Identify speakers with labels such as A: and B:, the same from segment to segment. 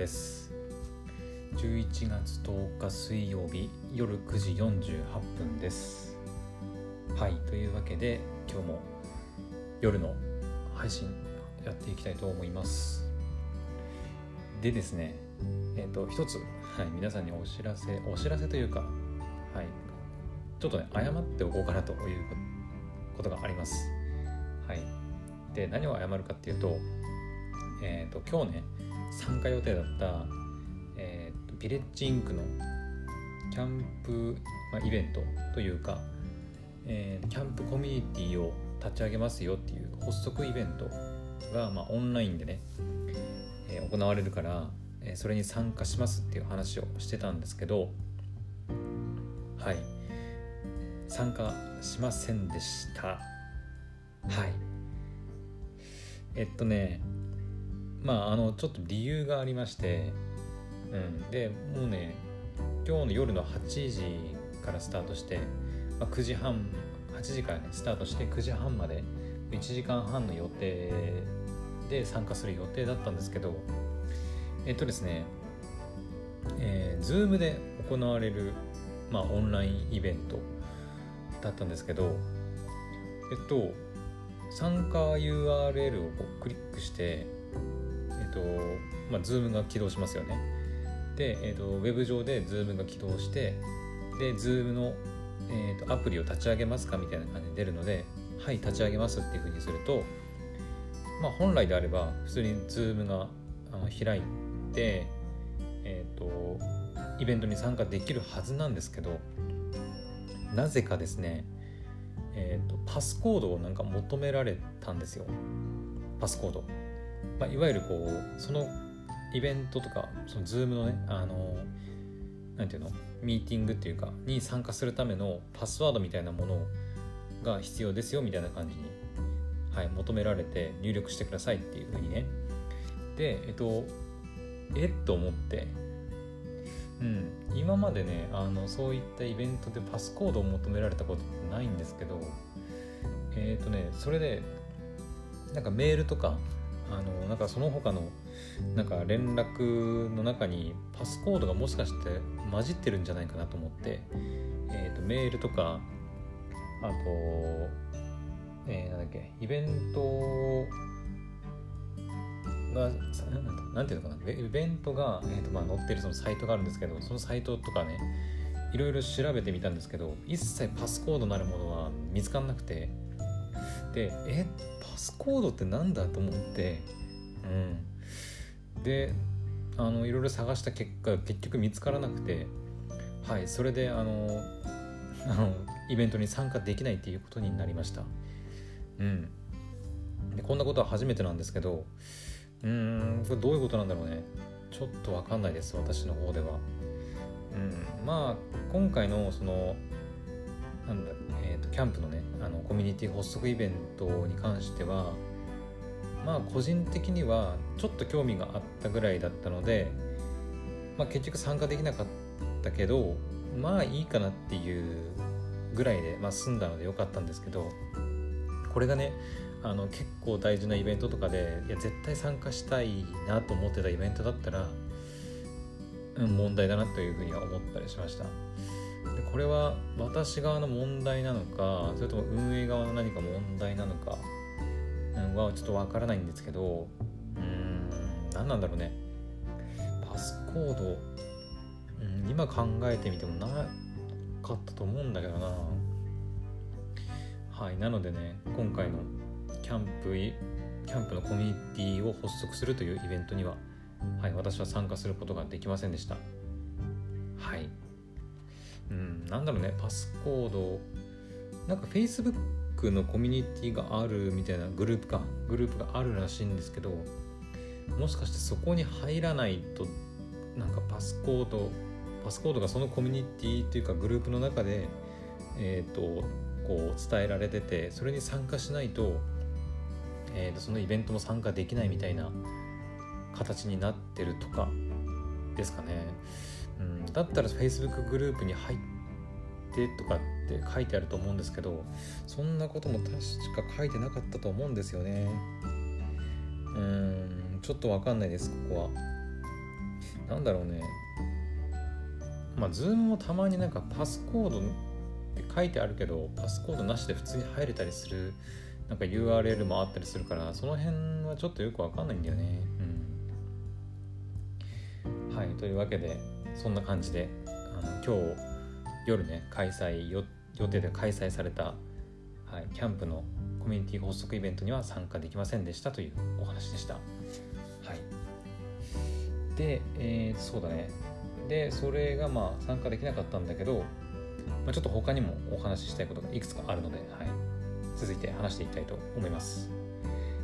A: です。11月10日水曜日夜9時48分です。はいというわけで今日も夜の配信やっていきたいと思います。でですねえっ、ー、と一つ、はい、皆さんにお知らせお知らせというかはいちょっとね謝っておこうかなということがあります。はい。で何を謝るかっていうとえっ、ー、と今日ね参加予定だった、えーと、ビレッジインクのキャンプ、まあ、イベントというか、えー、キャンプコミュニティを立ち上げますよっていう発足イベントが、まあ、オンラインでね、えー、行われるから、えー、それに参加しますっていう話をしてたんですけどはい。参加しませんでした。はい。えっとねまああのちょっと理由がありまして、うん、でもうね今日の夜の8時からスタートして、まあ、9時半8時からねスタートして9時半まで1時間半の予定で参加する予定だったんですけどえっとですねえー、Zoom で行われる、まあ、オンラインイベントだったんですけどえっと参加 URL をクリックしてとまあ、Zoom が起動しますよね。で、えーと、ウェブ上で Zoom が起動してで Zoom の、えーと、アプリを立ち上げますかみたいな感じで出るのではい立ち上げますっていうふうにすると、まあ、本来であれば普通に Zoom が開いて、えーと、イベントに参加できるはずなんですけどなぜかですねえーとパスコードをなんか求められたんですよパスコードまあ、いわゆるこうそのイベントとかその Zoom のねあのなんていうのミーティングっていうかに参加するためのパスワードみたいなものが必要ですよみたいな感じに、はい、求められて入力してくださいっていうふうにね。でえっとえっと思ってうん今までねあのそういったイベントでパスコードを求められたことってないんですけどえっ、とねそれでなんかメールとかあのなんかその他のなんか連絡の中にパスコードがもしかして混じってるんじゃないかなと思って、えーと、メールとかあと、えー、なんだっけイベントがなんていうのかなイベントが、えーとまあ、載ってるそのサイトがあるんですけどそのサイトとかねいろいろ調べてみたんですけど一切パスコードなるものは見つからなくてでえ？スコードってなんだと思ってうん。であのいろいろ探した結果結局見つからなくてはいそれであのあのイベントに参加できないっていうことになりました。うん。でこんなことは初めてなんですけどうーんこれどういうことなんだろうね。ちょっとわかんないです私の方では。うん。まあ今回のそのなんだ、えーと、キャンプのねあのコミュニティ発足イベントに関してはまあ個人的にはちょっと興味があったぐらいだったので、まあ、結局参加できなかったけどまあいいかなっていうぐらいで、まあ、済んだのでよかったんですけどこれがねあの結構大事なイベントとかでいや絶対参加したいなと思ってたイベントだったら、うん、問題だなというふうには思ったりしました。でこれは私側の問題なのかそれとも運営側の何か問題なのかはちょっとわからないんですけどうん何なんだろうね。パスコード、うん、今考えてみてもなかったと思うんだけどな。はいなのでね今回のキャンプキャンプのコミュニティを発足するというイベントには、はい、私は参加することができませんでした。はい。うん、なんだろうね、パスコード、なんか Facebook のコミュニティがあるみたいなグループか、グループがあるらしいんですけど、もしかしてそこに入らないと、なんかパスコード、パスコードがそのコミュニティというかグループの中で、えっ、ー、と、こう伝えられてて、それに参加しないと、えー、とそのイベントも参加できないみたいな形になってるとかですかね。だったら Facebook グループに入ってとかって書いてあると思うんですけどそんなことも確か書いてなかったと思うんですよね。うーんちょっとわかんないですここは。なんだろうね。まあ Zoom もたまになんかパスコードって書いてあるけどパスコードなしで普通に入れたりするなんか URL もあったりするからその辺はちょっとよくわかんないんだよね。うん。はいというわけでそんな感じであの今日夜ね開催予定で開催された、はい、キャンプのコミュニティ発足イベントには参加できませんでしたというお話でした。はい。で、えー、そうだね。でそれがまあ参加できなかったんだけど、まあ、ちょっと他にもお話ししたいことがいくつかあるので、はい、続いて話していきたいと思います。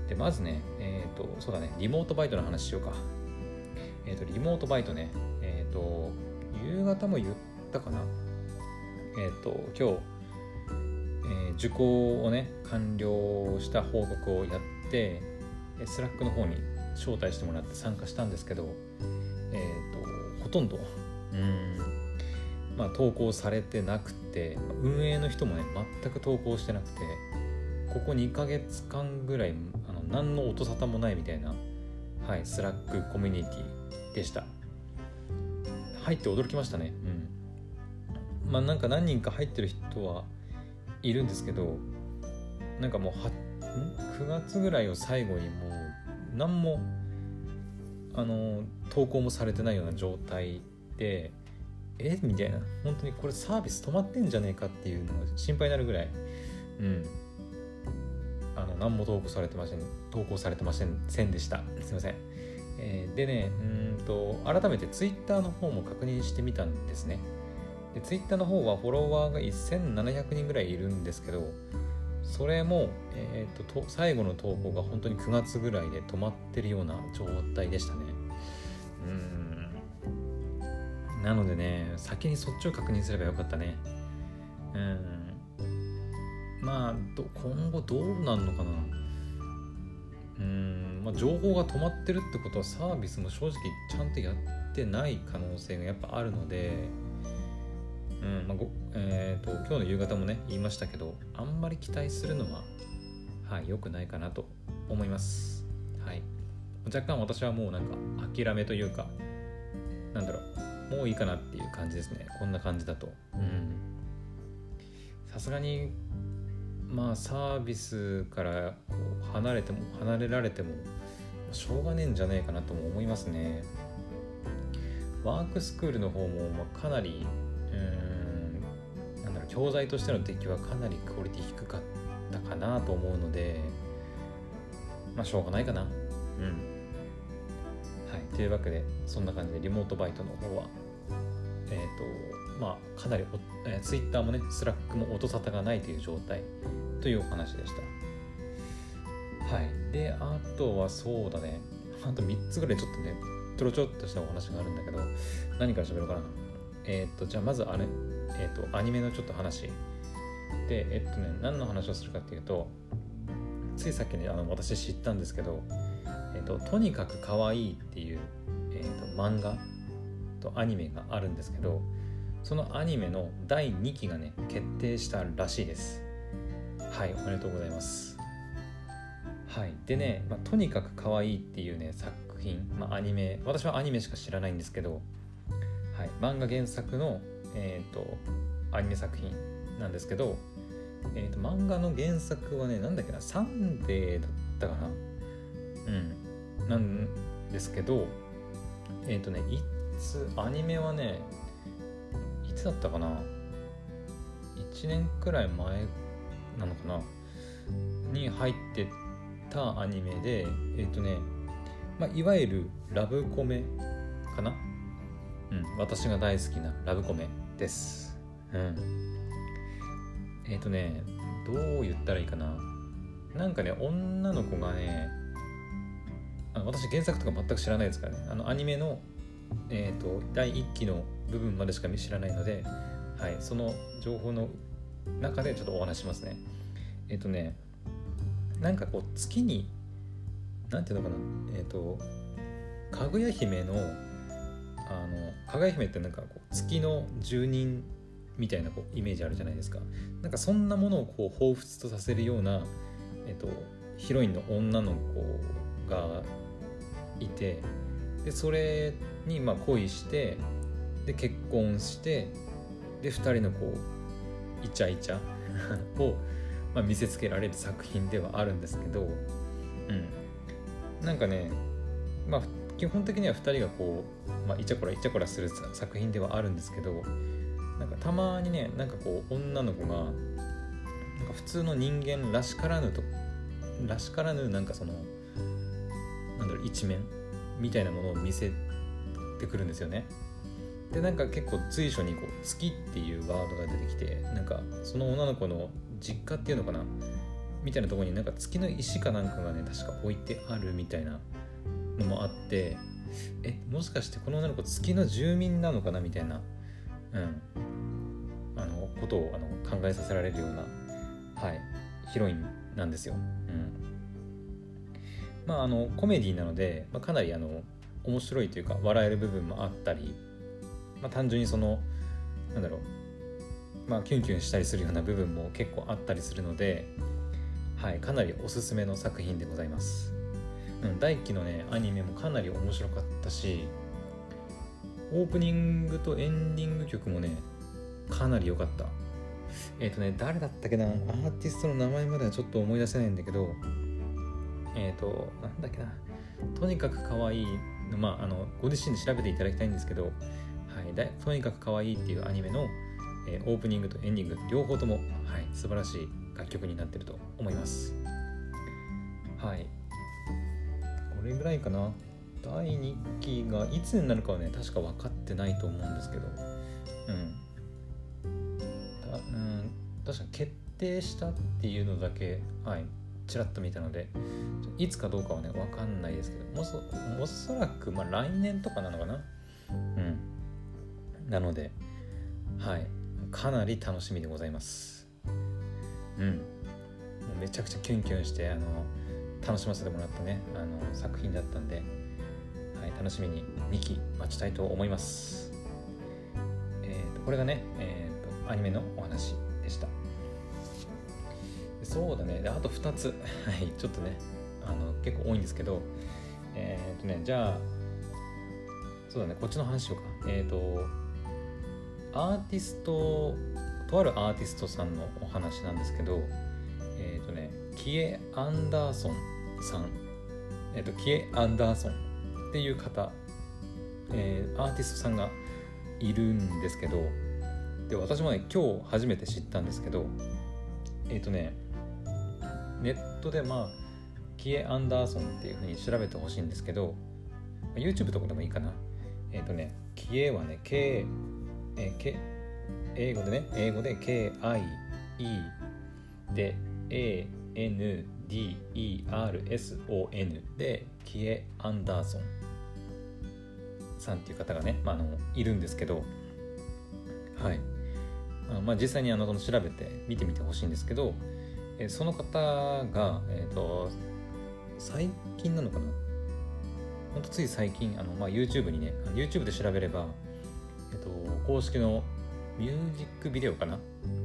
A: でまずねえっ、ー、とそうだね。リモートバイトの話しようか。えっ、ー、とリモートバイトね、と夕方も言ったかな？えっ、と今日、え受講をね完了した報告をやって Slack の方に招待してもらって参加したんですけどえっ、とほとんどうんまあ投稿されてなくて運営の人もね全く投稿してなくてここ2ヶ月間ぐらいあの何の音沙汰もないみたいな、はい、 Slack コミュニティでした。入って驚きましたね。うん。まあなんか何人か入ってる人はいるんですけどなんかもうは9月ぐらいを最後にもう何もあの投稿もされてないような状態でえ？みたいな。本当にこれサービス止まってんじゃねえかっていうのが心配になるぐらい。うん。あの何も投稿されてません投稿されてませんでした。すいません、えー、でねうんと改めてツイッターの方も確認してみたんですね。でツイッターの方はフォロワーが1700人ぐらいいるんですけどそれも、えーと、と最後の投稿が本当に9月ぐらいで止まってるような状態でしたね。うん。なのでね先にそっちを確認すればよかったね。うん。まあ今後どうなんのかな。うん、まあ、情報が止まってるってことはサービスも正直ちゃんとやってない可能性がやっぱあるので、うんまあごえーと、今日の夕方もね言いましたけどあんまり期待するのは、はい、良くないかなと思います、はい、若干私はもうなんか諦めというかなんだろうもういいかなっていう感じですね。こんな感じだと。さすがにまあサービスからこう離れても離れられてもしょうがねえんじゃねえかなとも思いますね。ワークスクールの方もまあかなりうんなんだろう教材としての出来はかなりクオリティ低かったかなと思うのでまあしょうがないかな。うん。はい、というわけでそんな感じでリモートバイトの方はえっ、ー、とまあかなりえー、Twitter もね Slack も音沙汰がないという状態というお話でしたはい。であとはそうだね。あと3つぐらいちょっとねちょろちょろっとしたお話があるんだけど何から喋ろうかな。えっ、とじゃあまずあれ。えっ、とアニメのちょっと話。でえっとね何の話をするかっていうとついさっきねあの私知ったんですけどえっ、ととにかく可愛いっていう、えーと漫画とアニメがあるんですけどそのアニメの第2期がね決定したらしいです。はいおめでとうございます。はい。でね、まあ、とにかく可愛いっていうね作品、まあ、アニメ。私はアニメしか知らないんですけど、はい、漫画原作の、えーと、アニメ作品なんですけど、えーと、漫画の原作はねなんだっけなサンデーだったかな。うん。なんですけど。えっ、ー、とねいつアニメはねいつだったかな。1年くらい前なのかな。に入ってたアニメでえっ、ー、とね、まあ、いわゆるラブコメかな？うん私が大好きなラブコメです。うん。えっ、ー、とねどう言ったらいいかな？なんかね女の子がねあの私原作とか全く知らないですからね。あのアニメのえーと、第1期の部分までしか知らないので、はい、その情報の中でちょっとお話しますね。えっ、ー、とね、なんかこう月に、なんていうのかな、えっ、ー、と、かぐや姫の、あの、かぐや姫ってなんかこう月の住人みたいなこうイメージあるじゃないですか。なんかそんなものをこう彷彿とさせるような、えっ、ー、と、ヒロインの女の子がいて、でそれにまあ恋してで結婚してで2人のこうイチャイチャを、まあ、見せつけられる作品ではあるんですけど、うん、なんかねまあ基本的には2人がこう、まあ、イチャコライチャコラする作品ではあるんですけどなんかたまにねなんかこう女の子がなんか普通の人間らしからぬとらしからぬなんかそのなんだろう一面みたいなものを見せてくるんですよね。でなんか結構随所にこう「月」っていうワードが出てきてなんかその女の子の実家っていうのかな？みたいなとこになんか月の石かなんかがね確か置いてあるみたいなのもあってえもしかしてこの女の子月の住民なのかな？みたいな、うん、あのことをあの考えさせられるような、はい、ヒロインなんですよ。うん。まあ、あのコメディなので、まあ、かなりあの面白いというか笑える部分もあったり、まあ、単純にそのなんだろう、まあ、キュンキュンしたりするような部分も結構あったりするので、はい、かなりおすすめの作品でございます。うん、第1期のねアニメもかなり面白かったしオープニングとエンディング曲もねかなり良かったえっ、ー、とね誰だったっけなアーティストの名前まではちょっと思い出せないんだけどえっ、ー、となんだっけなとにかく可愛いまああのご自身で調べていただきたいんですけど、はい、だとにかく可愛いっていうアニメの、えー、オープニングとエンディング両方とも、はい、素晴らしい楽曲になってると思います。はい。これぐらいかな。第2期がいつになるかはね確か分かってないと思うんですけど。うん。たうん確か決定したっていうのだけはいちらっと見たのでいつかどうかはね分かんないですけどもそおそらくまあ来年とかなのかな。うん。なのではい。かなり楽しみでございます。うん。もうめちゃくちゃキュンキュンしてあの楽しませてもらったね。あの作品だったんで、はい、楽しみに2期待ちたいと思います。えっ、ー、とこれがね、えーアニメのお話でした。そうだね。であと2つ。はいちょっとねあの結構多いんですけど。えっ、ー、とねじゃあそうだねこっちの話しようか。えっ、ー、とアーティストとあるアーティストさんのお話なんですけどえっ、ー、とねキエ・アンダーソンさん。えっ、とキエ・アンダーソンっていう方、えー、アーティストさんがいるんですけどで私もね今日初めて知ったんですけどえっ、ー、とねネットでまあキエ・アンダーソンっていうふうに調べてほしいんですけど YouTube とかでもいいかな。えっ、ー、とねキエはね K えー、K 英語でね英語で K-I-E で A-N-D-E-R-S-O-N でキエ・アンダーソンさんっていう方がね、まあ、あのいるんですけどはい。まあ、実際にあの調べて見てみてほしいんですけど、えその方が、えーと、最近なのかな？ほんとつい最近あの、まあ、YouTube にね YouTube で調べれば、えーと、公式のミュージックビデオかな？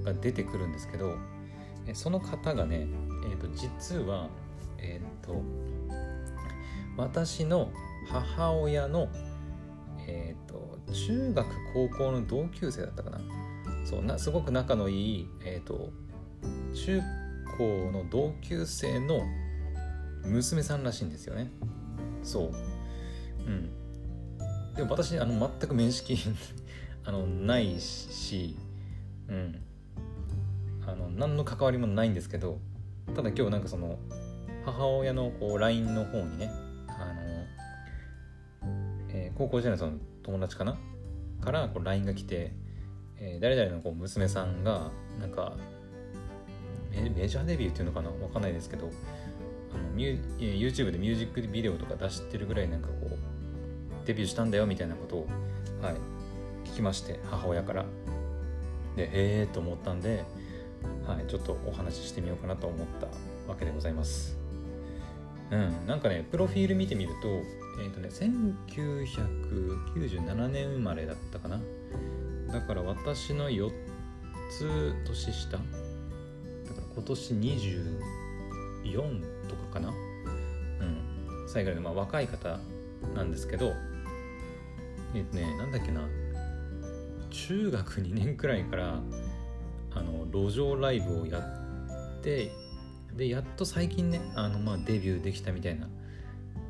A: が出てくるんですけど、その方がね、えーと、実は、えー、と私の母親の、えー、と中学高校の同級生だったかな？そうなすごく仲のいい、えーと、中高の同級生の娘さんらしいんですよね。そう。うん。でも私あの全く面識 あのないしうん。あの何の関わりもないんですけどただ今日なんかその母親のこう LINE の方にねあの、えー、高校時代のその友達かな？からこう LINE が来てえー、誰々のこう娘さんがなんかメジャーデビューっていうのかな？わかんないですけどあのミュ YouTube でミュージックビデオとか出してるぐらいなんかこうデビューしたんだよみたいなことを、はい、聞きまして母親から。でへえと思ったんで、はい、ちょっとお話ししてみようかなと思ったわけでございます。うんなんかねプロフィール見てみるとえっ、ー、とね1997年生まれだったかな。だから私の4つ年下。だから今年24とかかな。うん最後にまあ若い方なんですけどえっとねなんだっけな。中学2年くらいからあの路上ライブをやってでやっと最近ねあの、まあ、デビューできたみたいな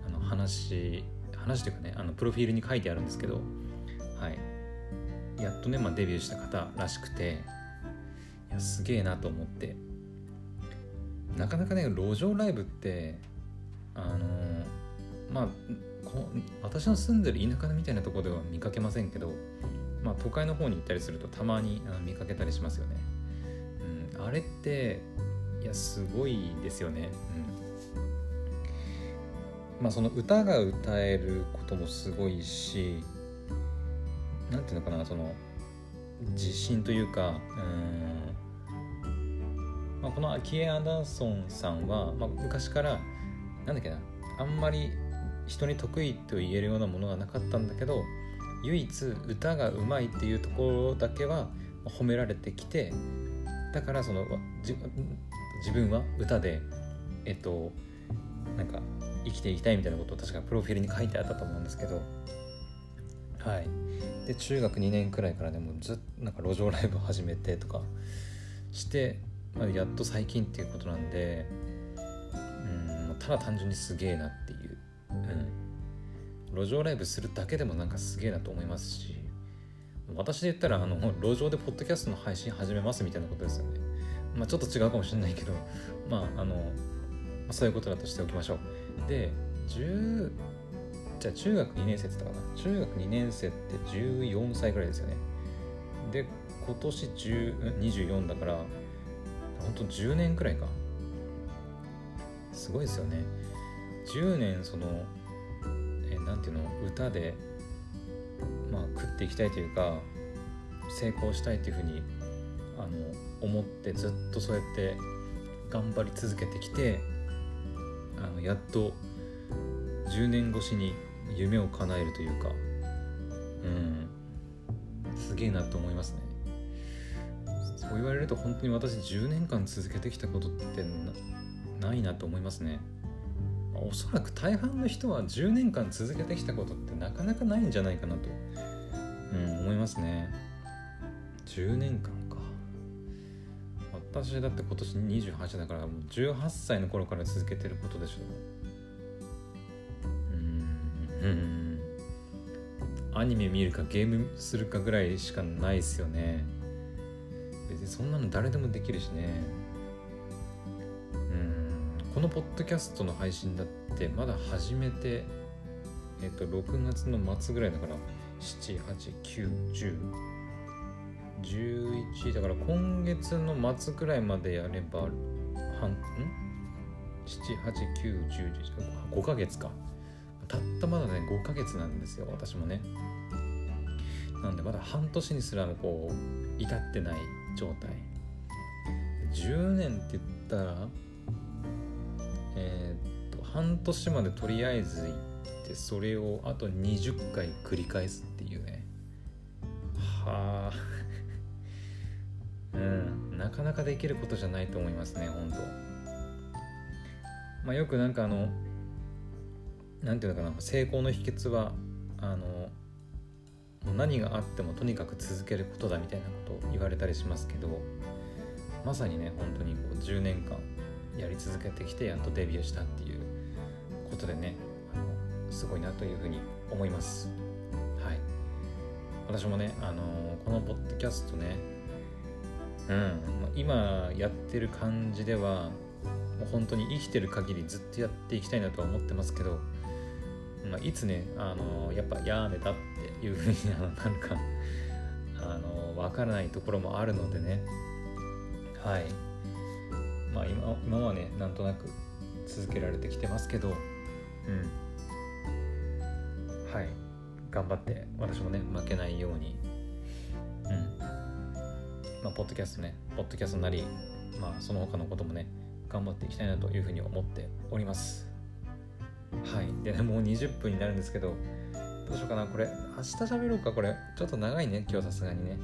A: あの話話というかねあのプロフィールに書いてあるんですけど、はい、やっとね、まあ、デビューした方らしくていやすげえなと思って。なかなかね路上ライブってあのまあ私の住んでる田舎みたいなところでは見かけませんけど、まあ、都会の方に行ったりするとたまに見かけたりしますよね。うん、あれっていやすごいですよね。うん、まあその歌が歌えることもすごいし何ていうのかなその自信というかうんまあ、このアキエ・アンダーソンさんは、まあ、昔からなんだっけなあんまり人に得意と言えるようなものがなかったんだけど唯一歌がうまいっていうところだけは褒められてきてだからその自分は歌でえっとなんか生きていきたいみたいなことを確かプロフィールに書いてあったと思うんですけどはい。で中学2年くらいからねもうずっとなんか路上ライブを始めてとかして、まあ、やっと最近っていうことなんでうんただ単純にすげえなっていう。うん、路上ライブするだけでもなんかすげえなと思いますし私で言ったらあの路上でポッドキャストの配信始めますみたいなことですよね。まあちょっと違うかもしれないけどまああのそういうことだとしておきましょう。で10じゃあ中学2年生って言ったかな。中学2年生って14歳ぐらいですよね。で今年24だから本当10年くらいか。すごいですよね。10年そのえー、ていうの歌でまあ食っていきたいというか成功したいというふうにあの思ってずっとそうやって頑張り続けてきてあのやっと10年越しに夢を叶えるというかうんすげえなと思いますね。そう言われると本当に私10年間続けてきたことってないなと思いますね。おそらく大半の人は10年間続けてきたことってなかなかないんじゃないかなと、うん、思いますね。10年間か。私だって今年28だからもう18歳の頃から続けてることでしょ。うん。うんアニメ見るかゲームするかぐらいしかないですよね。別にそんなの誰でもできるしね。このポッドキャストの配信だってまだ始めてえっ、と6月の末ぐらいだから7891011だから今月の末ぐらいまでやれば半ん？7891015ヶ月か。たったまだね5ヶ月なんですよ私もね。なんでまだ半年にすらもこう至ってない状態。10年って言ったらえー、っと半年までとりあえず行ってそれをあと20回繰り返すっていうね。はあ。うん。なかなかできることじゃないと思いますね本当。まあよくなんかあのなんていうのかな成功の秘訣はあの何があってもとにかく続けることだみたいなことを言われたりしますけどまさにね本当にこう10年間やり続けてきてやっとデビューしたっていうことでねあのすごいなというふうに思います。はい。私もねあのこのポッドキャストねうん今やってる感じではもう本当に生きてる限りずっとやっていきたいなとは思ってますけど、まあ、いつねあのやっぱやめたっていうふうになるかあの分からないところもあるのでね。はい。まあ今今はねなんとなく続けられてきてますけど。うん。はい。頑張って私もね負けないように。うん。まあポッドキャストねポッドキャストなりまあその他のこともね頑張っていきたいなというふうに思っております。はい。でねもう20分になるんですけどどうしようかなこれ明日喋ろうかこれ。ちょっと長いね今日さすがにね、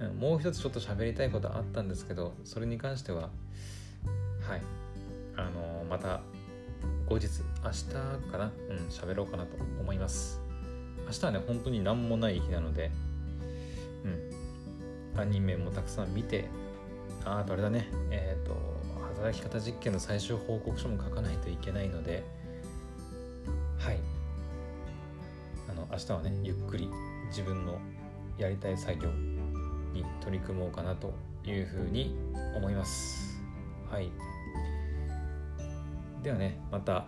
A: うん、もう一つちょっと喋りたいことあったんですけどそれに関してははい。あのー、また後日明日かな？うん喋ろうかなと思います。明日はね本当に何もない日なのでうん。アニメもたくさん見てああとあれだね。えっ、ー、と働き方実験の最終報告書も書かないといけないのではい。あの明日はねゆっくり自分のやりたい作業に取り組もうかなというふうに思います。はい。ではねまた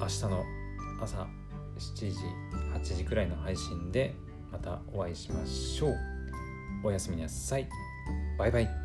A: 明日の朝7時8時くらいの配信でまたお会いしましょう。おやすみなさい。バイバイ。